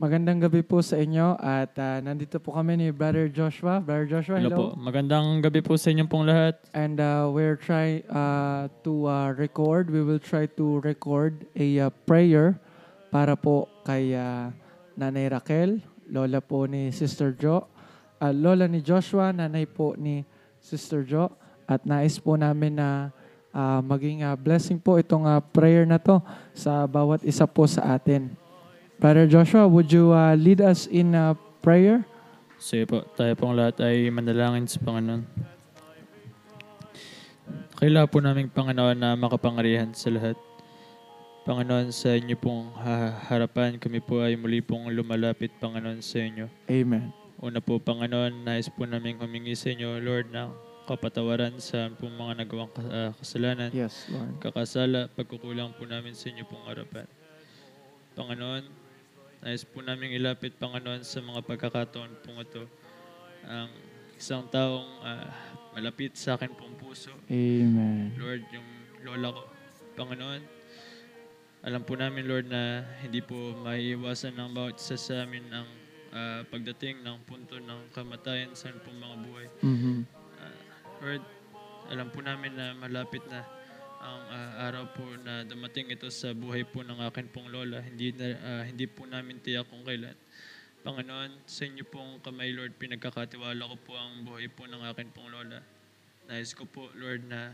Magandang gabi po sa inyo at ah, nandito po kami ni Brother Joshua. Brother Joshua, Hello hello. po. Magandang gabi po sa inyong pong lahat. And uh, we're trying uh, to uh, record. We will try to record a uh, prayer para po kay uh, Nanay Raquel, lola po ni Sister Jo, uh, lola ni Joshua, nanay po ni Sister Jo. At nais po namin na uh, maging uh, blessing po itong uh, prayer na to sa bawat isa po sa atin. Brother Joshua, would you uh, lead us in uh, prayer? Sige po, tayo pong lahat ay manalangin sa Panginoon. Kailangan po namin Panginoon na makapangyarihan sa lahat. Panginoon, sa inyo pong ha- harapan, kami po ay muli pong lumalapit, Panginoon, sa inyo. Amen. Una po, Panginoon, nais po namin humingi sa inyo, Lord, ng kapatawaran sa pong mga nagawang ah, kasalanan. Yes, Lord. kakasala, pagkukulang po namin sa inyo pong harapan. Panginoon, nais po namin ilapit, Panginoon, sa mga pagkakataon pong ito, ang isang taong ah, malapit sa akin pong puso. Amen. Lord, yung lola ko, Panginoon, alam po namin, Lord, na hindi po maiiwasan ng bawat isa sa amin ang ah, pagdating ng punto ng kamatayan sa pong mga buhay. Mhm. Ah, Lord, alam po namin na malapit na ang ah, araw po na dumating ito sa buhay po ng akin pong lola. Hindi, na, ah, hindi po namin tiyak kung kailan. Panginoon, sa inyo pong kamay, Lord, pinagkakatiwala ko po ang buhay po ng akin pong lola. Nais ko po, Lord, na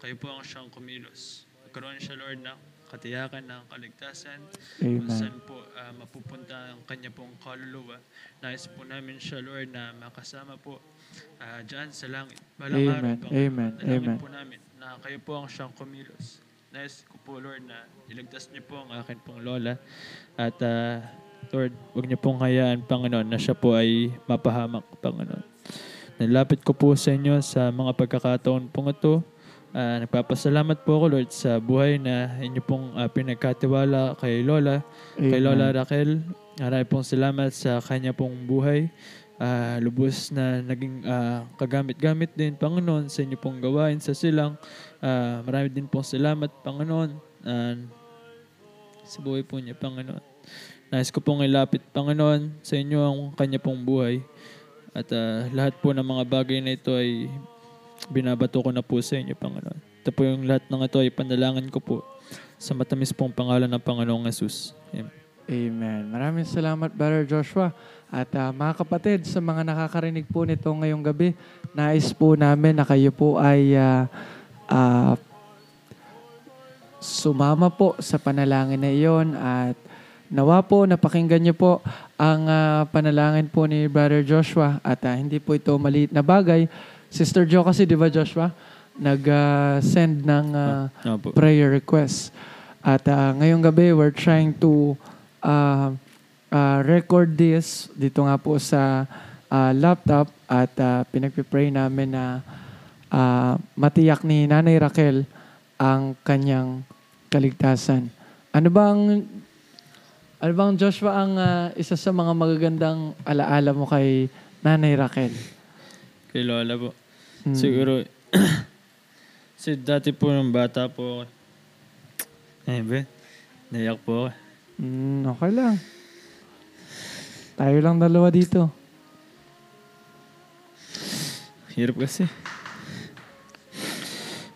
kayo po ang siyang kumilos. Magkaroon siya, Lord, ng katiyakan ng kaligtasan kung Amen. saan po ah, mapupunta ang kanya pong kaluluwa. Nais po namin siya, Lord, na makasama po ah, dyan sa langit. Balang Amen. araw. Amen. Amen. po na kayo po ang siyang kumilos. Nais ko po, Lord, na iligtas niyo po ang akin pong lola. At, ah, Lord, huwag niyo pong hayaan, Panginoon, na siya po ay mapahamak, Panginoon. Nalapit ko po sa inyo sa mga pagkakataon pong ito. Ah, nagpapasalamat po ako, Lord, sa buhay na inyo pong ah, pinagkatiwala kay Lola, kay Amen. Lola Raquel. Marami pong salamat sa kanya pong buhay. Ah, lubos na naging ah, kagamit-gamit din, Panginoon, sa inyo pong gawain sa silang. Ah, marami din pong salamat, Panginoon, ah, sa buhay po niya, Panginoon. Nais ko pong ilapit, Panginoon, sa inyo ang kanya pong buhay. At ah, lahat po ng mga bagay na ito ay binabato ko na po sa inyo, Panginoon. Ito po yung lahat ng ito ay pandalangan ko po sa matamis pong pangalan ng Panginoong Jesus. Amen. Amen. Maraming salamat, Brother Joshua. At ah, mga kapatid, sa mga nakakarinig po nito ngayong gabi, nais po namin na kayo po ay ah, ah, sumama po sa panalangin na iyon at nawa po napakinggan niyo po ang ah, panalangin po ni Brother Joshua at ah, hindi po ito maliit na bagay. Sister Jo kasi, di ba Joshua, nag-send ng ah, Ano po? prayer request. At ah, ngayong gabi, we're trying to uh, uh, record this dito nga po sa ah, laptop at uh, pinagpipray namin na ah, matiyak ni Nanay Raquel ang kanyang kaligtasan. Ano bang ano bang Joshua ang ah, isa sa mga magagandang alaala mo kay Nanay Raquel? Kay Lola po. Hmm. Siguro, si dati po nung bata po. Eh, ba? Naiyak po ako. Mm, okay lang. Tayo lang dalawa dito. Hirap kasi.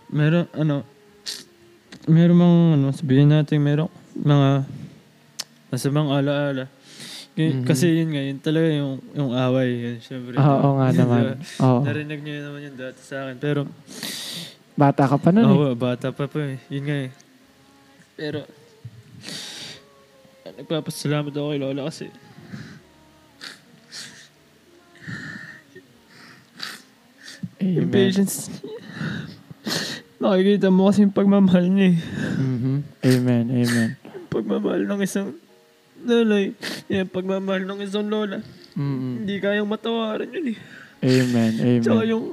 Meron, ano, meron mga, ano, sabihin natin, meron mga masamang alaala. Y- Mhm. Kasi yun nga, yun talaga yung, yung away. Yun, syempre. Ah, Oo nga Di ba? naman. Oo. Narinig niyo naman yun dati sa akin. Pero, Bata ka pa nun eh. Oo, bata pa pa eh. Yun nga eh. Pero, nagpapasalamat ako kay Lola kasi yung Amen. patience, nakikita mo kasi yung pagmamahal niya eh. Mhm. Amen. Amen. Yung pagmamahal ng isang lalay, yung pagmamahal ng isang lola. Mhm. Hindi kayang matawaran yun eh. Amen. Tsaka Amen. yung...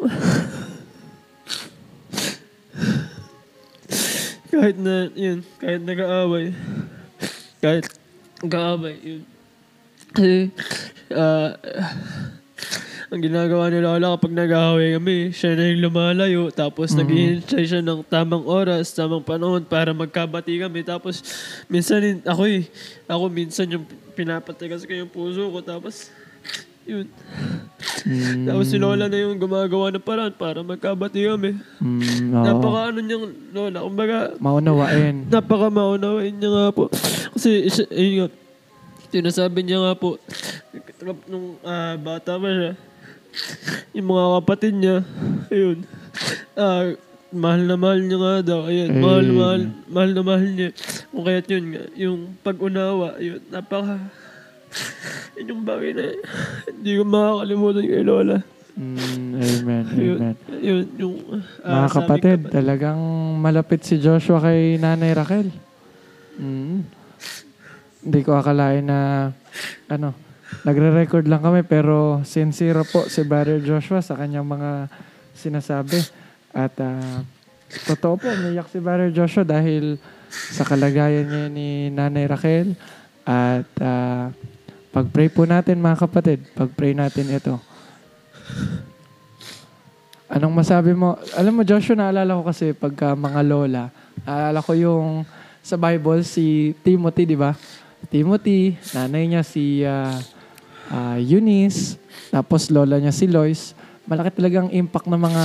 kahit na, yun, kahit nag-aaway, kahit nag-aaway, yun. Kasi, ah, ang ginagawa ni Lola kapag nag-aaway kami, siya na yung lumalayo, tapos Mhm. naghihintay siya ng tamang oras, tamang panahon para magkabati kami. Tapos, minsan, ako eh, ako minsan yung pinapatigas ko yung puso ko. Tapos, yun. Mm, Tapos si Lola na yung gumagawa ng paraan para magkabati kami. mm, oo. Napaka ano niyang Lola. Kumbaga, Maunawain. napaka maunawain niya nga po. Kasi, siya, yun nga, sinasabi niya nga po, nung ah, bata pa siya, yung mga kapatid niya, ayun, ah, mahal na mahal niya nga daw, ayun, Eh. mahal mahal, mahal na mahal niya. Kung kaya't yun nga, yung pag-unawa, yun, napaka, yun yung bagay na, hindi ko makakalimutan kay Lola. Mm, amen, Yun, amen. yun, yung, Mga ah, sabi kapatid, ko- talagang malapit si Joshua kay Nanay Raquel. Mm. Hindi ko akalain na, ano, nagre-record lang kami pero sincere po si Brother Joshua sa kanyang mga sinasabi. At ah, totoo po, umiyak si Brother Joshua dahil sa kalagayan niya ni Nanay Raquel. At ah, pag-pray po natin mga kapatid, pag-pray natin ito. Anong masabi mo? Alam mo, Joshua, naalala ko kasi pagka mga lola, naalala ko yung sa Bible, si Timothy, di ba? Timothy, nanay niya si ah, ah, Eunice, tapos lola niya si Lois. Malaki talagang impact ng mga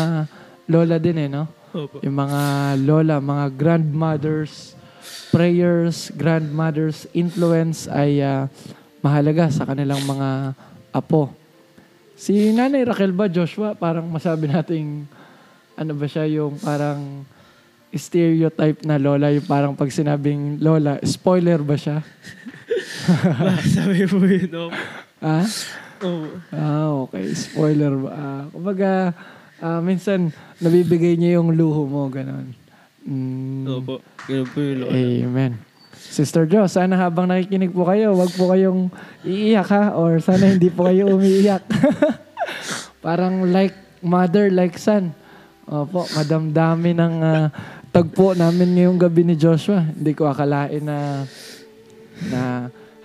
lola din eh, no? Opo. Yung mga lola, mga grandmothers, prayers, grandmothers, influence ay ah, mahalaga sa kanilang mga apo. Si Nanay Raquel ba, Joshua, parang masabi nating ano ba siya yung parang stereotype na lola, yung parang pag sinabing lola, spoiler ba siya? sabi po yun, opo. Ah? Opo. Ah, okay. Spoiler ba? Ah, kumbaga, ah, minsan nabibigay niya yung luho mo, ganon. Mm, Opo. Ganun po yung Lola. Amen. Sister Jo, sana habang nakikinig po kayo, wag po kayong iiyak ha, or sana hindi po kayo umiiyak. Parang like mother, like son. Opo, madamdami ng ah, tagpo namin ngayong gabi ni Joshua. Hindi ko akalain na na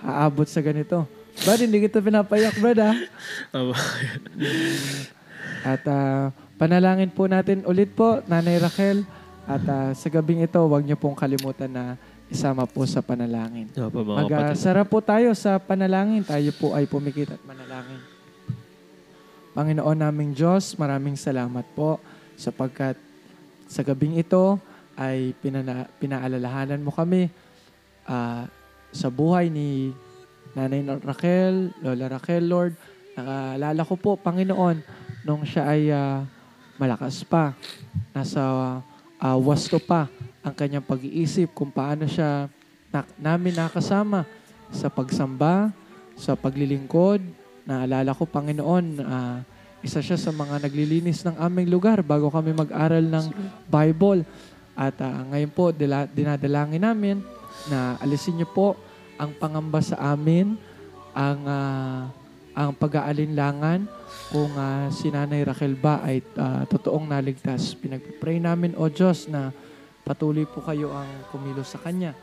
aabot sa ganito. Brad, hindi kita pinapayak, Brad, ha? At ah, panalangin po natin ulit po, Nanay Raquel. At ah, sa gabing ito, huwag niyo pong kalimutan na isama po sa panalangin. Opo, mga kapatid. Mag-asara po tayo sa panalangin. Tayo po ay pumikit at manalangin. Panginoon naming Diyos, maraming salamat po sapagkat sa gabing ito ay pinana- pinaalalahanan mo kami ah, sa buhay ni Nanay Raquel, Lola Raquel, Lord. Nakaalala ko po, Panginoon, nung siya ay ah, malakas pa, nasa ah, wasto pa ang kanyang pag-iisip kung paano siya na- namin nakasama sa pagsamba, sa paglilingkod. Naalala ko, Panginoon, ah, isa siya sa mga naglilinis ng aming lugar bago kami mag-aral ng Bible. At ah, ngayon po, dila- dinadalangin namin na alisin niyo po ang pangamba sa amin, ang ah, ang pag-aalinlangan kung ah, si Nanay Raquel ba ay ah, totoong naligtas. Pinagpipray namin, O Diyos, na patuloy po kayo ang kumilos sa Kanya.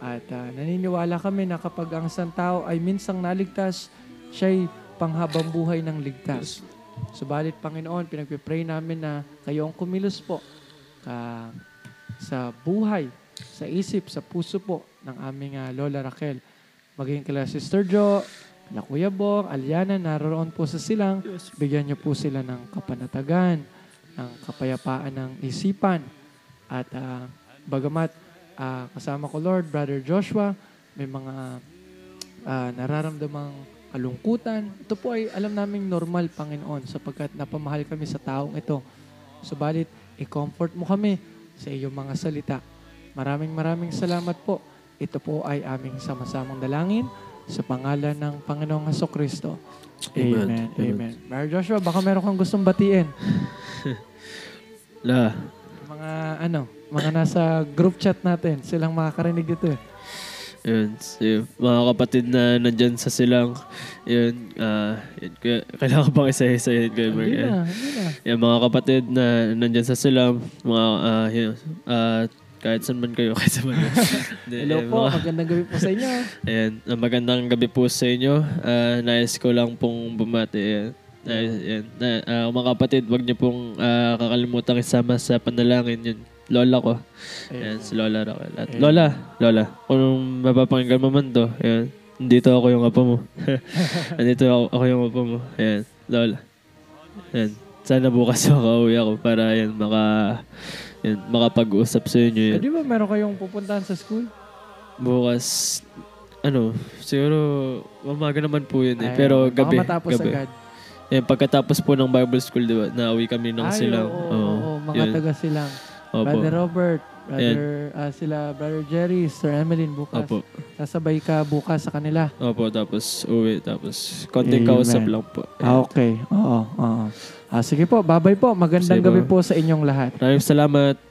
At ah, naniniwala kami na kapag ang isang tao ay minsang naligtas, siya'y panghabang buhay ng ligtas. Subalit, Panginoon, pinagpipray namin na kayo ang kumilos po ka, sa buhay, sa isip, sa puso po ng aming ah, Lola Raquel. Maging kila Sister Jo, na Kuya Bong, Aliana, naroon po sa silang. Bigyan niyo po sila ng kapanatagan, ng kapayapaan ng isipan. At ah, bagamat ah, kasama ko Lord, Brother Joshua, may mga ah, nararamdamang kalungkutan. Ito po ay alam naming normal, Panginoon, sapagkat napamahal kami sa taong ito. Subalit, i-comfort mo kami sa iyong mga salita. Maraming maraming salamat po. Ito po ay aming sama-samang dalangin sa pangalan ng Panginoong Heso Kristo. Amen. Amen. Amen. Brother Joshua, baka meron kang gustong batiin. La. Mga ano, mga nasa group chat natin, silang makakarinig dito eh. Yun, si mga kapatid na nandyan sa silang, yun, ah, yun, kaya, kailangan bang isa-isa yun, Kuya Mark? Na. Yan, mga kapatid na nandyan sa silang, mga, ah, yun, ah, kahit saan man kayo, kahit saan man kayo. Hindi, Hello po, mga- magandang gabi po sa inyo. Ayan, magandang gabi po sa inyo. Ah, nais ko lang pong bumati. Ayan. Ayan. Na, ah, mga kapatid, wag niyo pong ah, kakalimutan isama sa panalangin yun. Lola ko. Ayan, si Lola Raquel. At Ayan. Lola, Lola, kung mapapakinggan mo man to, ayan, Nandito ako yung apo mo. Nandito ako, ako yung apo mo. Ayan, Lola. Ayan. Sana bukas makauwi ako para yan, maka, yan, makapag-usap sa inyo. Yan. Eh, di ba meron kayong pupuntahan sa school? Bukas, ano, siguro umaga naman po yun eh. Ay, Pero baka gabi. matapos gabi. agad. Yan, pagkatapos po ng Bible School, di ba, nauwi kami ng Ay, silang. oo, oo, Oo, mga taga silang. Opo. Brother Robert, brother, ah, sila, brother Jerry, Sister Emeline bukas. Opo. Sasabay ka bukas sa kanila. Opo, tapos uwi. Tapos konting Amen. kausap lang po. Ah, okay. Oo, oo. Ah, sige po, babay po. Magandang Sige po. gabi po sa inyong lahat. Maraming salamat.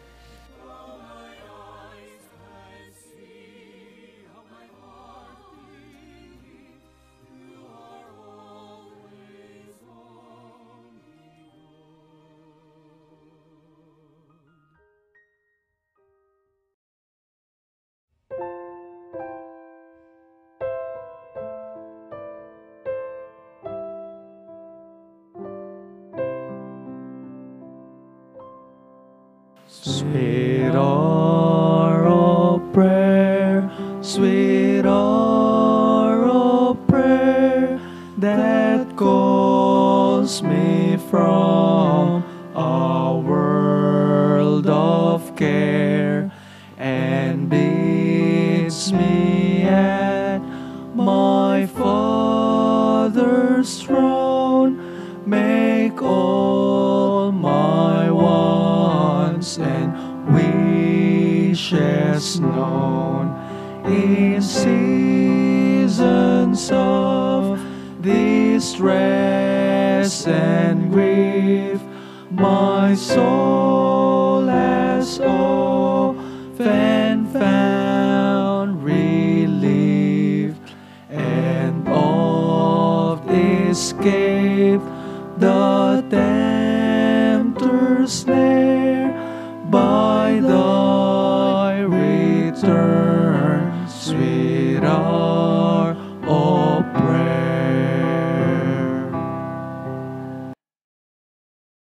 Sweet hour of prayer, sweet hour of prayer that calls me from wishes known in seasons of distress and grief. My soul has often found relief and oft escaped the tempter's snare.